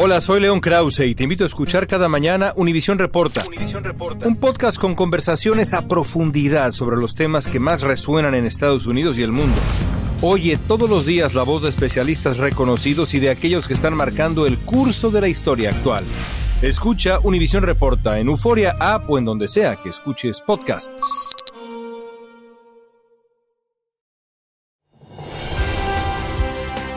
Hola, soy León Krause y te invito a escuchar cada mañana Univisión Reporta, un podcast con conversaciones a profundidad sobre los temas que más resuenan en Estados Unidos y el mundo. Oye todos los días la voz de especialistas reconocidos y de aquellos que están marcando el curso de la historia actual. Escucha Univisión Reporta en Euforia App o en donde sea que escuches podcasts.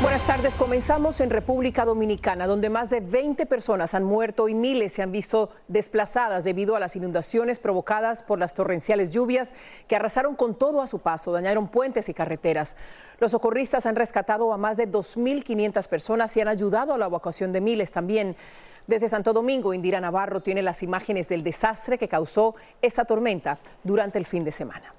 Buenas tardes. Comenzamos en República Dominicana, donde más de 20 personas han muerto y miles se han visto desplazadas debido a las inundaciones provocadas por las torrenciales lluvias que arrasaron con todo a su paso, dañaron puentes y carreteras. Los socorristas han rescatado a más de 2.500 personas y han ayudado a la evacuación de miles también. Desde Santo Domingo, Indira Navarro tiene las imágenes del desastre que causó esta tormenta durante el fin de semana.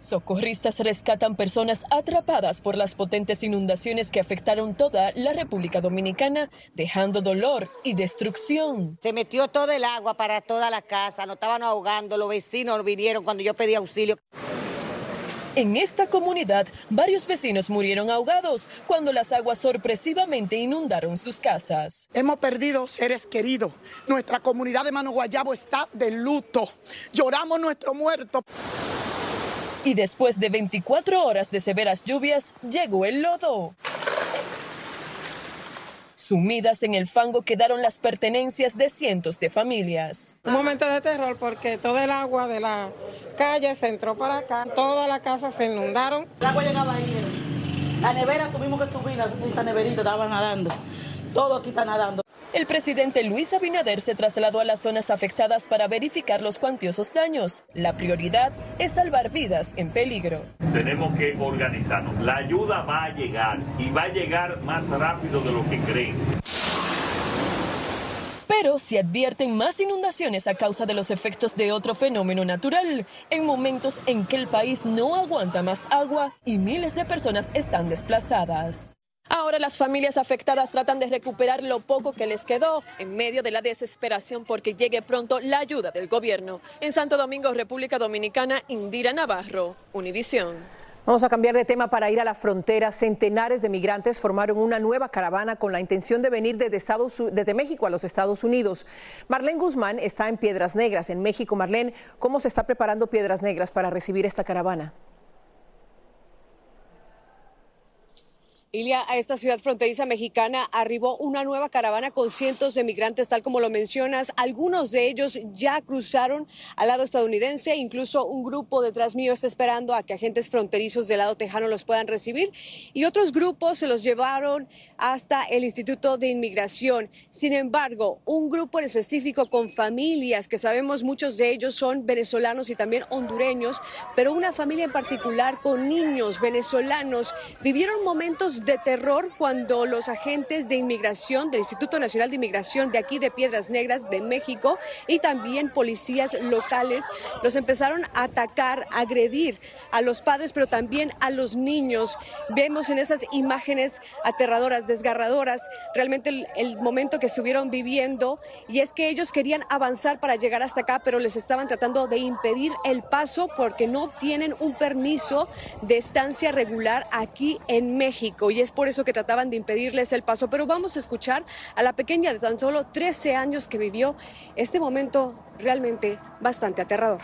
Socorristas rescatan personas atrapadas por las potentes inundaciones que afectaron toda la República Dominicana, dejando dolor y destrucción. Se metió todo el agua para toda la casa, nos estaban ahogando, los vecinos vinieron cuando yo pedí auxilio. En esta comunidad, varios vecinos murieron ahogados cuando las aguas sorpresivamente inundaron sus casas. Hemos perdido seres queridos. Nuestra comunidad de Mano Guayabo está de luto. Lloramos nuestro muerto. Y después de 24 horas de severas lluvias, llegó el lodo. Sumidas en el fango quedaron las pertenencias de cientos de familias. Un momento de terror porque todo el agua de la calle se entró para acá, toda la casa se inundaron. El agua llegaba ahí. La nevera tuvimos que subir, esa neverita estaba nadando. Todo aquí está nadando. El presidente Luis Abinader se trasladó a las zonas afectadas para verificar los cuantiosos daños. La prioridad es salvar vidas en peligro. Tenemos que organizarnos. La ayuda va a llegar y va a llegar más rápido de lo que creen. Pero si advierten más inundaciones a causa de los efectos de otro fenómeno natural, en momentos en que el país no aguanta más agua y miles de personas están desplazadas. Ahora las familias afectadas tratan de recuperar lo poco que les quedó en medio de la desesperación porque llegue pronto la ayuda del gobierno. En Santo Domingo, República Dominicana, Indira Navarro, Univisión. Vamos a cambiar de tema para ir a la frontera. Centenares de migrantes formaron una nueva caravana con la intención de venir desde, Estados, desde México a los Estados Unidos. Marlene Guzmán está en Piedras Negras, en México. Marlene, ¿cómo se está preparando Piedras Negras para recibir esta caravana? Ilia, a esta ciudad fronteriza mexicana arribó una nueva caravana con cientos de migrantes, tal como lo mencionas. Algunos de ellos ya cruzaron al lado estadounidense, incluso un grupo detrás mío está esperando a que agentes fronterizos del lado tejano los puedan recibir y otros grupos se los llevaron hasta el Instituto de Inmigración. Sin embargo, un grupo en específico con familias, que sabemos muchos de ellos son venezolanos y también hondureños, pero una familia en particular con niños venezolanos, vivieron momentos de terror cuando los agentes de inmigración del Instituto Nacional de Inmigración de aquí de Piedras Negras de México y también policías locales los empezaron a atacar, a agredir a los padres, pero también a los niños. Vemos en esas imágenes aterradoras, desgarradoras, realmente el, el momento que estuvieron viviendo y es que ellos querían avanzar para llegar hasta acá, pero les estaban tratando de impedir el paso porque no tienen un permiso de estancia regular aquí en México y es por eso que trataban de impedirles el paso. Pero vamos a escuchar a la pequeña de tan solo 13 años que vivió este momento realmente bastante aterrador.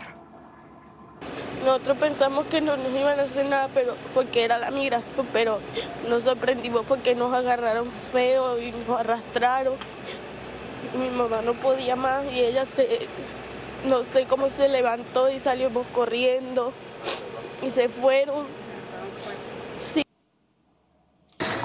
Nosotros pensamos que no nos iban a hacer nada, pero porque era la migración, pero nos sorprendimos porque nos agarraron feo y nos arrastraron. Mi mamá no podía más y ella se, no sé cómo se levantó y salimos corriendo y se fueron.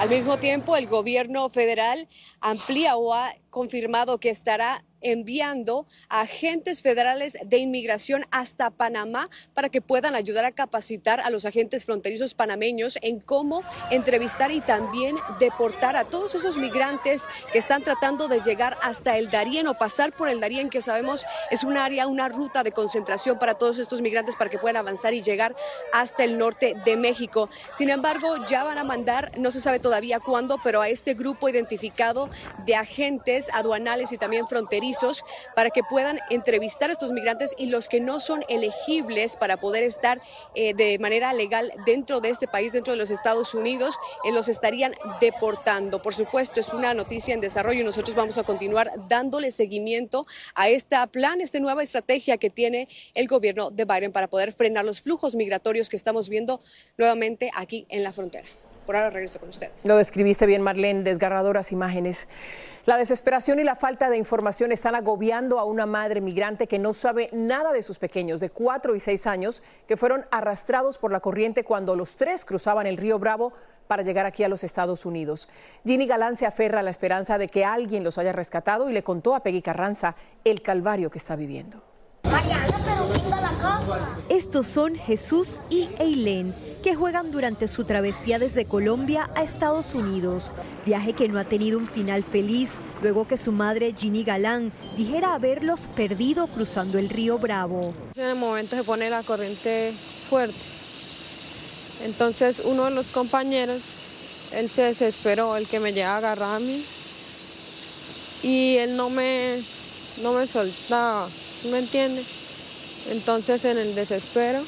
Al mismo tiempo, el gobierno federal amplía o ha confirmado que estará enviando agentes federales de inmigración hasta Panamá para que puedan ayudar a capacitar a los agentes fronterizos panameños en cómo entrevistar y también deportar a todos esos migrantes que están tratando de llegar hasta el Darién o pasar por el Darién, que sabemos es un área, una ruta de concentración para todos estos migrantes para que puedan avanzar y llegar hasta el norte de México. Sin embargo, ya van a mandar, no se sabe todavía cuándo, pero a este grupo identificado de agentes aduanales y también fronterizos para que puedan entrevistar a estos migrantes y los que no son elegibles para poder estar eh, de manera legal dentro de este país, dentro de los Estados Unidos, eh, los estarían deportando. Por supuesto, es una noticia en desarrollo y nosotros vamos a continuar dándole seguimiento a este plan, esta nueva estrategia que tiene el gobierno de Biden para poder frenar los flujos migratorios que estamos viendo nuevamente aquí en la frontera. Por ahora regreso con ustedes. Lo describiste bien, Marlene, desgarradoras imágenes. La desesperación y la falta de información están agobiando a una madre migrante que no sabe nada de sus pequeños de cuatro y seis años que fueron arrastrados por la corriente cuando los tres cruzaban el río Bravo para llegar aquí a los Estados Unidos. Ginny Galán se aferra a la esperanza de que alguien los haya rescatado y le contó a Peggy Carranza el calvario que está viviendo. Estos son Jesús y Eileen, que juegan durante su travesía desde Colombia a Estados Unidos. Viaje que no ha tenido un final feliz luego que su madre Ginny Galán dijera haberlos perdido cruzando el río Bravo. En el momento se pone la corriente fuerte. Entonces uno de los compañeros, él se desesperó, el que me llega a agarrar a mí. Y él no me, no me soltaba, ¿me entiende? Entonces en el desespero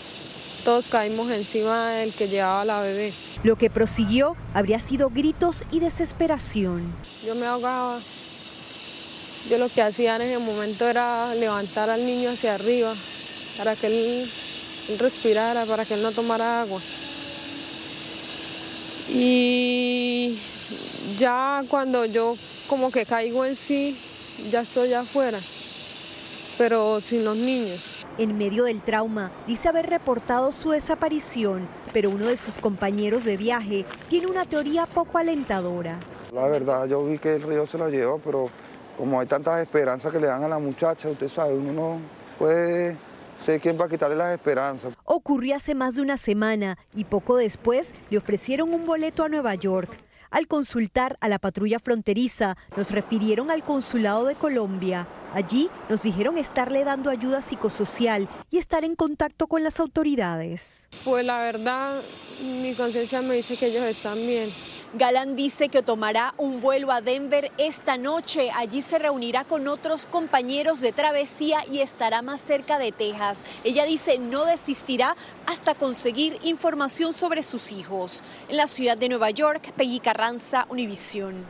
todos caímos encima del que llevaba la bebé. Lo que prosiguió habría sido gritos y desesperación. Yo me ahogaba. Yo lo que hacía en ese momento era levantar al niño hacia arriba para que él, él respirara, para que él no tomara agua. Y ya cuando yo como que caigo en sí, ya estoy afuera, pero sin los niños. En medio del trauma, dice haber reportado su desaparición, pero uno de sus compañeros de viaje tiene una teoría poco alentadora. La verdad, yo vi que el río se la lleva, pero como hay tantas esperanzas que le dan a la muchacha, usted sabe, uno no puede ser quien va a quitarle las esperanzas. Ocurrió hace más de una semana y poco después le ofrecieron un boleto a Nueva York. Al consultar a la patrulla fronteriza, nos refirieron al consulado de Colombia. Allí nos dijeron estarle dando ayuda psicosocial y estar en contacto con las autoridades. Pues la verdad, mi conciencia me dice que ellos están bien. Galán dice que tomará un vuelo a Denver esta noche. Allí se reunirá con otros compañeros de travesía y estará más cerca de Texas. Ella dice no desistirá hasta conseguir información sobre sus hijos. En la ciudad de Nueva York, Peggy Carranza, Univisión.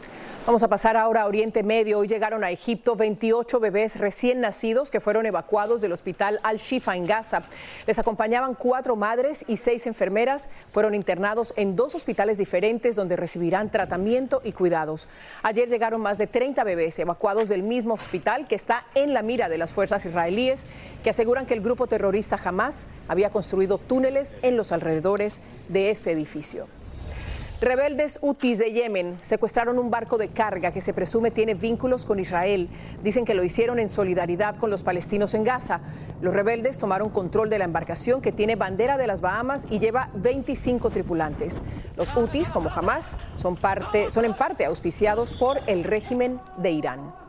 Vamos a pasar ahora a Oriente Medio. Hoy llegaron a Egipto 28 bebés recién nacidos que fueron evacuados del hospital Al-Shifa en Gaza. Les acompañaban cuatro madres y seis enfermeras. Fueron internados en dos hospitales diferentes donde recibirán tratamiento y cuidados. Ayer llegaron más de 30 bebés evacuados del mismo hospital que está en la mira de las fuerzas israelíes que aseguran que el grupo terrorista Hamas había construido túneles en los alrededores de este edificio. Rebeldes hutis de Yemen secuestraron un barco de carga que se presume tiene vínculos con Israel. Dicen que lo hicieron en solidaridad con los palestinos en Gaza. Los rebeldes tomaron control de la embarcación que tiene bandera de las Bahamas y lleva 25 tripulantes. Los hutis, como jamás, son, parte, son en parte auspiciados por el régimen de Irán.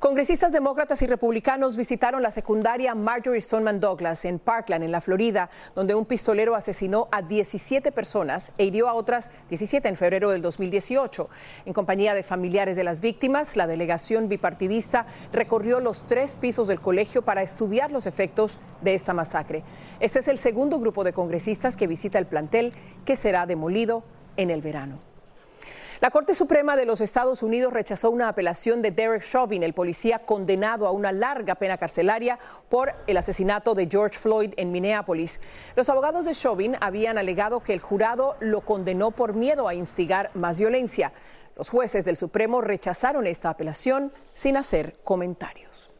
Congresistas demócratas y republicanos visitaron la secundaria Marjorie Stoneman Douglas en Parkland, en la Florida, donde un pistolero asesinó a 17 personas e hirió a otras 17 en febrero del 2018. En compañía de familiares de las víctimas, la delegación bipartidista recorrió los tres pisos del colegio para estudiar los efectos de esta masacre. Este es el segundo grupo de congresistas que visita el plantel que será demolido en el verano. La Corte Suprema de los Estados Unidos rechazó una apelación de Derek Chauvin, el policía condenado a una larga pena carcelaria por el asesinato de George Floyd en Minneapolis. Los abogados de Chauvin habían alegado que el jurado lo condenó por miedo a instigar más violencia. Los jueces del Supremo rechazaron esta apelación sin hacer comentarios.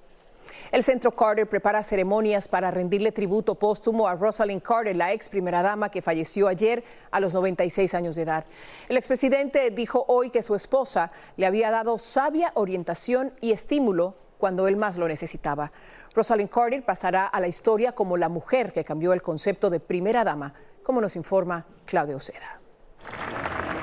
El Centro Carter prepara ceremonias para rendirle tributo póstumo a Rosalind Carter, la ex primera dama que falleció ayer a los 96 años de edad. El expresidente dijo hoy que su esposa le había dado sabia orientación y estímulo cuando él más lo necesitaba. Rosalind Carter pasará a la historia como la mujer que cambió el concepto de primera dama, como nos informa Claudia Oceda.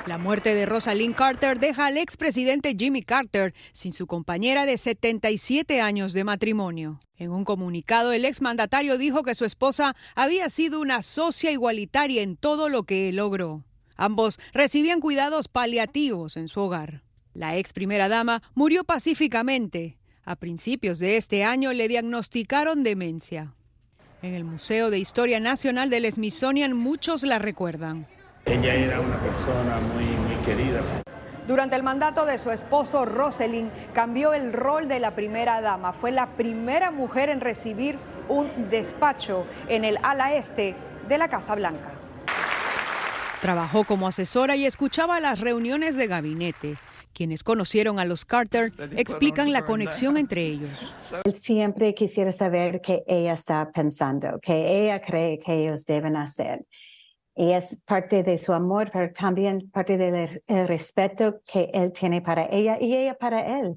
La muerte de Rosalind Carter deja al expresidente Jimmy Carter sin su compañera de 77 años de matrimonio. En un comunicado, el exmandatario dijo que su esposa había sido una socia igualitaria en todo lo que logró. Ambos recibían cuidados paliativos en su hogar. La ex primera dama murió pacíficamente. A principios de este año le diagnosticaron demencia. En el Museo de Historia Nacional del Smithsonian muchos la recuerdan. Ella era una persona muy, muy querida. Durante el mandato de su esposo Roselyn cambió el rol de la primera dama. Fue la primera mujer en recibir un despacho en el ala este de la Casa Blanca. Trabajó como asesora y escuchaba las reuniones de gabinete. Quienes conocieron a los Carter explican la conexión entre ellos. Él siempre quisiera saber qué ella está pensando, qué ella cree que ellos deben hacer y es parte de su amor, pero también parte del respeto que él tiene para ella y ella para él.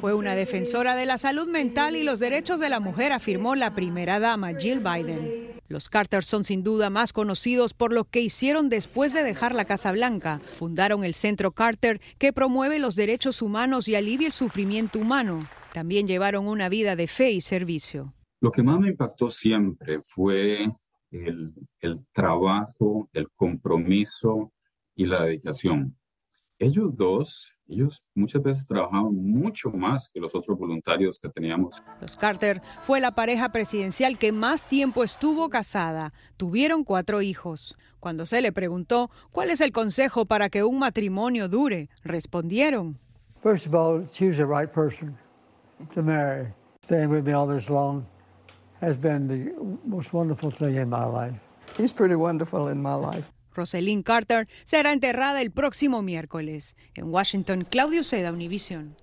Fue una defensora de la salud mental y los derechos de la mujer, afirmó la primera dama, Jill Biden. Los Carter son sin duda más conocidos por lo que hicieron después de dejar la Casa Blanca. Fundaron el Centro Carter, que promueve los derechos humanos y alivia el sufrimiento humano. También llevaron una vida de fe y servicio. Lo que más me impactó siempre fue el, trabajo, el compromiso y la dedicación. Ellos dos, ellos muchas veces trabajaban mucho más que los otros voluntarios que teníamos. Los Carter fue la pareja presidencial que más tiempo estuvo casada. Tuvieron cuatro hijos. Cuando se le preguntó cuál es el consejo para que un matrimonio dure, respondieron. First of all, choose the right person to marry. Staying with me all this long has been the most wonderful thing in my life. He's pretty wonderful in my life. Rosalind Carter será enterrada el próximo miércoles. En Washington, Claudio Seda, Univision.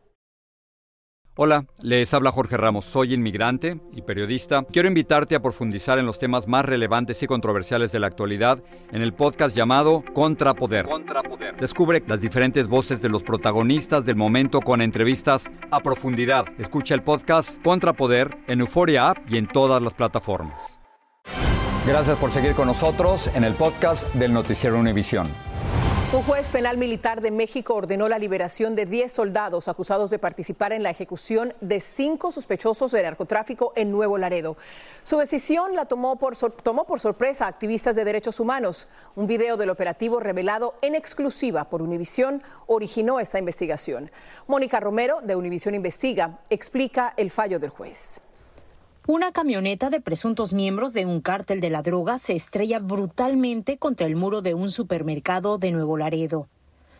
Hola, les habla Jorge Ramos, soy inmigrante y periodista. Quiero invitarte a profundizar en los temas más relevantes y controversiales de la actualidad en el podcast llamado Contrapoder. Contrapoder. Descubre las diferentes voces de los protagonistas del momento con entrevistas a profundidad. Escucha el podcast Contrapoder en Euforia App y en todas las plataformas. Gracias por seguir con nosotros en el podcast del Noticiero Univisión. Un juez penal militar de México ordenó la liberación de 10 soldados acusados de participar en la ejecución de cinco sospechosos de narcotráfico en Nuevo Laredo. Su decisión la tomó por, tomó por sorpresa a activistas de derechos humanos. Un video del operativo revelado en exclusiva por Univisión originó esta investigación. Mónica Romero, de Univisión Investiga, explica el fallo del juez. Una camioneta de presuntos miembros de un cártel de la droga se estrella brutalmente contra el muro de un supermercado de Nuevo Laredo.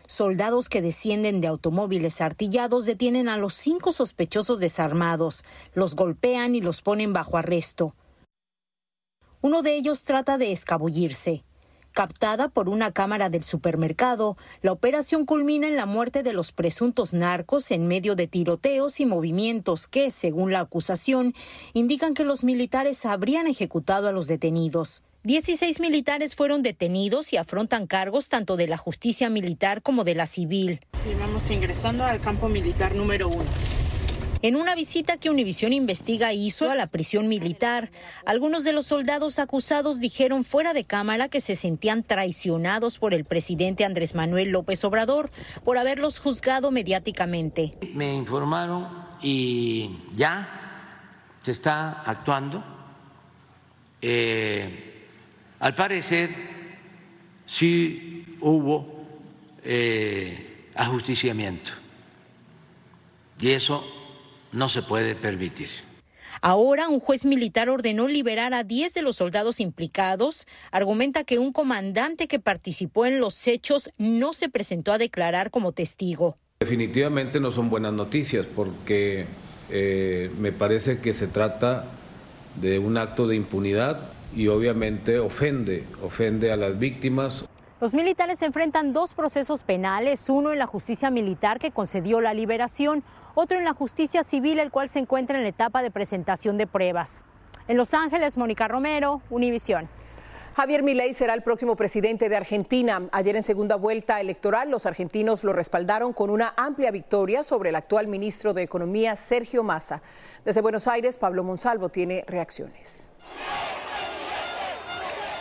Soldados que descienden de automóviles artillados detienen a los cinco sospechosos desarmados, los golpean y los ponen bajo arresto. Uno de ellos trata de escabullirse. Captada por una cámara del supermercado, la operación culmina en la muerte de los presuntos narcos en medio de tiroteos y movimientos que, según la acusación, indican que los militares habrían ejecutado a los detenidos. Dieciséis militares fueron detenidos y afrontan cargos tanto de la justicia militar como de la civil. Vamos ingresando al campo militar número uno. En una visita que Univisión Investiga hizo a la prisión militar, algunos de los soldados acusados dijeron fuera de cámara que se sentían traicionados por el presidente Andrés Manuel López Obrador por haberlos juzgado mediáticamente. Me informaron y ya se está actuando. Eh, al parecer, sí hubo eh, ajusticiamiento. Y eso no se puede permitir. Ahora un juez militar ordenó liberar a 10 de los soldados implicados. Argumenta que un comandante que participó en los hechos no se presentó a declarar como testigo. Definitivamente no son buenas noticias porque eh, me parece que se trata de un acto de impunidad y obviamente ofende, ofende a las víctimas. Los militares enfrentan dos procesos penales, uno en la justicia militar que concedió la liberación, otro en la justicia civil, el cual se encuentra en la etapa de presentación de pruebas. En Los Ángeles, Mónica Romero, Univisión. Javier Milei será el próximo presidente de Argentina. Ayer en segunda vuelta electoral, los argentinos lo respaldaron con una amplia victoria sobre el actual ministro de Economía, Sergio Massa. Desde Buenos Aires, Pablo Monsalvo tiene reacciones.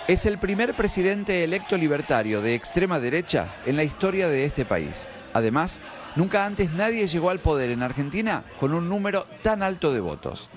Es el primer presidente electo libertario de extrema derecha en la historia de este país. Además, nunca antes nadie llegó al poder en Argentina con un número tan alto de votos.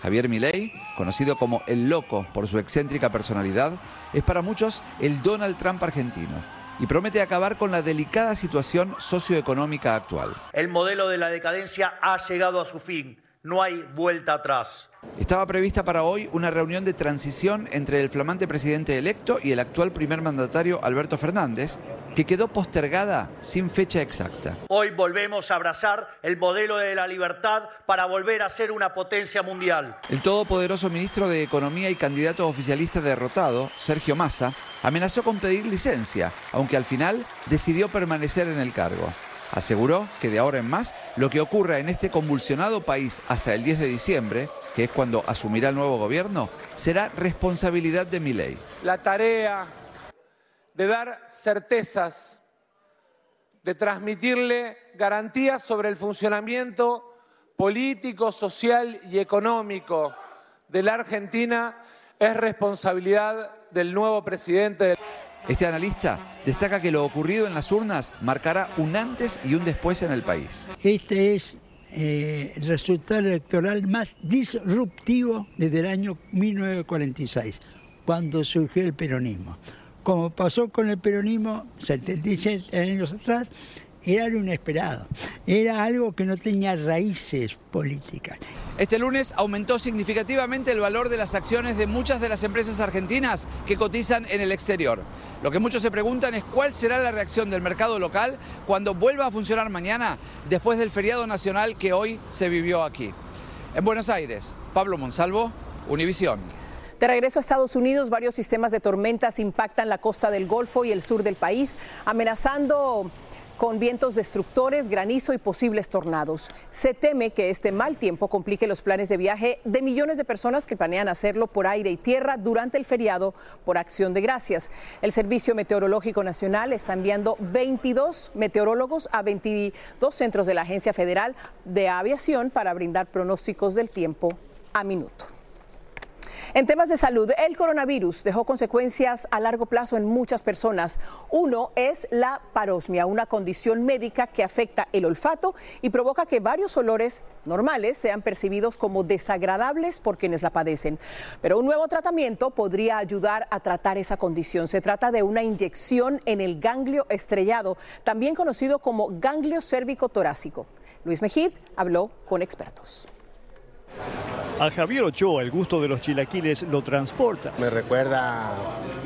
Javier Milei, conocido como el loco por su excéntrica personalidad, es para muchos el Donald Trump argentino y promete acabar con la delicada situación socioeconómica actual. El modelo de la decadencia ha llegado a su fin, no hay vuelta atrás. Estaba prevista para hoy una reunión de transición entre el flamante presidente electo y el actual primer mandatario Alberto Fernández, que quedó postergada sin fecha exacta. Hoy volvemos a abrazar el modelo de la libertad para volver a ser una potencia mundial. El todopoderoso ministro de Economía y candidato oficialista derrotado, Sergio Massa, amenazó con pedir licencia, aunque al final decidió permanecer en el cargo. Aseguró que de ahora en más, lo que ocurra en este convulsionado país hasta el 10 de diciembre, que es cuando asumirá el nuevo gobierno, será responsabilidad de Milei. La tarea de dar certezas, de transmitirle garantías sobre el funcionamiento político, social y económico de la Argentina es responsabilidad del nuevo presidente. Este analista destaca que lo ocurrido en las urnas marcará un antes y un después en el país. Este es eh, el resultado electoral más disruptivo desde el año 1946, cuando surgió el peronismo. Como pasó con el peronismo 77 años atrás, era lo inesperado, era algo que no tenía raíces políticas. Este lunes aumentó significativamente el valor de las acciones de muchas de las empresas argentinas que cotizan en el exterior. Lo que muchos se preguntan es cuál será la reacción del mercado local cuando vuelva a funcionar mañana después del feriado nacional que hoy se vivió aquí. En Buenos Aires, Pablo Monsalvo, Univisión. De regreso a Estados Unidos, varios sistemas de tormentas impactan la costa del Golfo y el sur del país, amenazando con vientos destructores, granizo y posibles tornados. Se teme que este mal tiempo complique los planes de viaje de millones de personas que planean hacerlo por aire y tierra durante el feriado por acción de gracias. El Servicio Meteorológico Nacional está enviando 22 meteorólogos a 22 centros de la Agencia Federal de Aviación para brindar pronósticos del tiempo a minuto. En temas de salud, el coronavirus dejó consecuencias a largo plazo en muchas personas. Uno es la parosmia, una condición médica que afecta el olfato y provoca que varios olores normales sean percibidos como desagradables por quienes la padecen. Pero un nuevo tratamiento podría ayudar a tratar esa condición. Se trata de una inyección en el ganglio estrellado, también conocido como ganglio cérvico torácico. Luis Mejid habló con expertos. A Javier Ochoa el gusto de los chilaquiles lo transporta. Me recuerda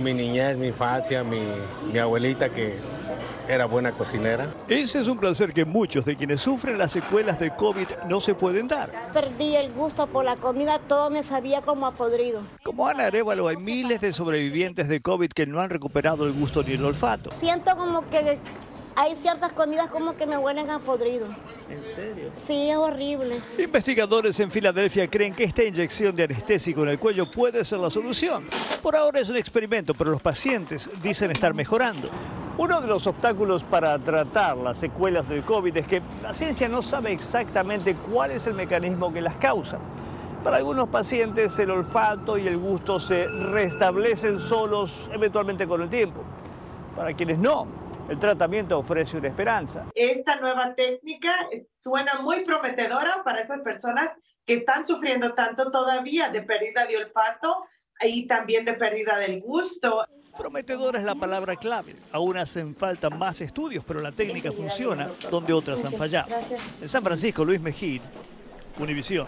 mi niñez, mi infancia, mi, mi abuelita que era buena cocinera. Ese es un placer que muchos de quienes sufren las secuelas de COVID no se pueden dar. Perdí el gusto por la comida, todo me sabía como a podrido. Como Ana Arevalo, hay miles de sobrevivientes de COVID que no han recuperado el gusto ni el olfato. Siento como que hay ciertas comidas como que me huelen a podrido. ¿En serio? Sí, es horrible. Investigadores en Filadelfia creen que esta inyección de anestésico en el cuello puede ser la solución. Por ahora es un experimento, pero los pacientes dicen estar mejorando. Uno de los obstáculos para tratar las secuelas del COVID es que la ciencia no sabe exactamente cuál es el mecanismo que las causa. Para algunos pacientes el olfato y el gusto se restablecen solos eventualmente con el tiempo. Para quienes no, el tratamiento ofrece una esperanza. Esta nueva técnica suena muy prometedora para esas personas que están sufriendo tanto todavía de pérdida de olfato y también de pérdida del gusto. Prometedora es la palabra clave. Aún hacen falta más estudios, pero la técnica funciona donde otras han fallado. En San Francisco, Luis Mejid, Univisión.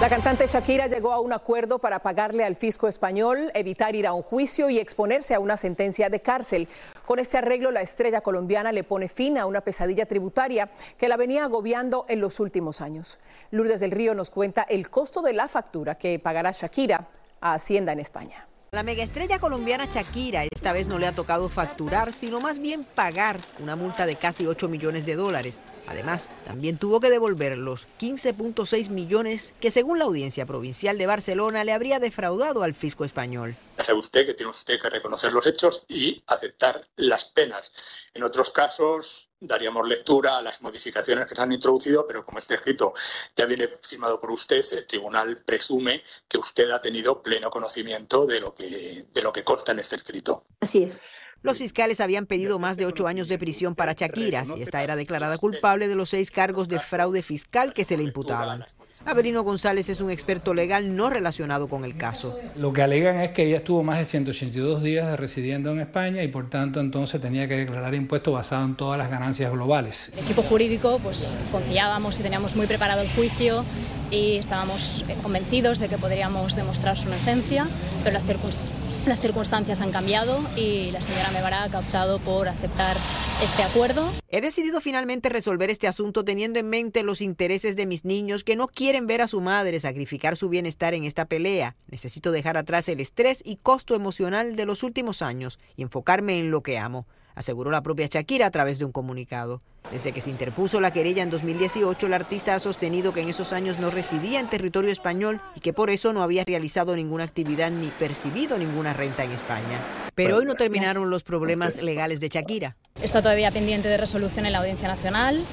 La cantante Shakira llegó a un acuerdo para pagarle al fisco español, evitar ir a un juicio y exponerse a una sentencia de cárcel. Con este arreglo, la estrella colombiana le pone fin a una pesadilla tributaria que la venía agobiando en los últimos años. Lourdes del Río nos cuenta el costo de la factura que pagará Shakira a Hacienda en España. La megaestrella colombiana Shakira esta vez no le ha tocado facturar, sino más bien pagar una multa de casi 8 millones de dólares. Además, también tuvo que devolver los 15.6 millones que según la Audiencia Provincial de Barcelona le habría defraudado al fisco español. Sabe usted que tiene usted que reconocer los hechos y aceptar las penas. En otros casos, daríamos lectura a las modificaciones que se han introducido, pero como este escrito ya viene firmado por usted, el tribunal presume que usted ha tenido pleno conocimiento de lo que, de lo que consta en este escrito. Así es. Los fiscales habían pedido más de ocho años de prisión para Shakira, si esta era declarada culpable de los seis cargos de fraude fiscal que se le imputaban. Averino González es un experto legal no relacionado con el caso. Lo que alegan es que ella estuvo más de 182 días residiendo en España y por tanto entonces tenía que declarar impuestos basado en todas las ganancias globales. El equipo jurídico pues confiábamos y teníamos muy preparado el juicio y estábamos convencidos de que podríamos demostrar su inocencia, pero las circunstancias las circunstancias han cambiado y la señora Mebarak ha optado por aceptar este acuerdo. He decidido finalmente resolver este asunto teniendo en mente los intereses de mis niños que no quieren ver a su madre sacrificar su bienestar en esta pelea. Necesito dejar atrás el estrés y costo emocional de los últimos años y enfocarme en lo que amo aseguró la propia Shakira a través de un comunicado. Desde que se interpuso la querella en 2018, el artista ha sostenido que en esos años no residía en territorio español y que por eso no había realizado ninguna actividad ni percibido ninguna renta en España. Pero hoy no terminaron los problemas legales de Shakira. Está todavía pendiente de resolución en la Audiencia Nacional.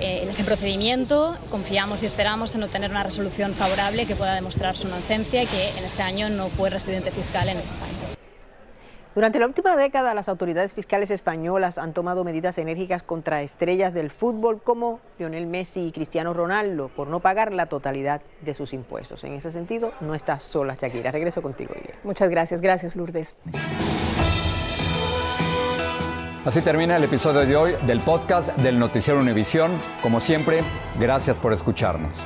Eh, en ese procedimiento confiamos y esperamos en obtener una resolución favorable que pueda demostrar su inocencia y que en ese año no fue residente fiscal en España. Durante la última década, las autoridades fiscales españolas han tomado medidas enérgicas contra estrellas del fútbol como Lionel Messi y Cristiano Ronaldo por no pagar la totalidad de sus impuestos. En ese sentido, no está sola Shakira. Regreso contigo, Ilia. Muchas gracias. Gracias, Lourdes. Así termina el episodio de hoy del podcast del Noticiero Univisión. Como siempre, gracias por escucharnos.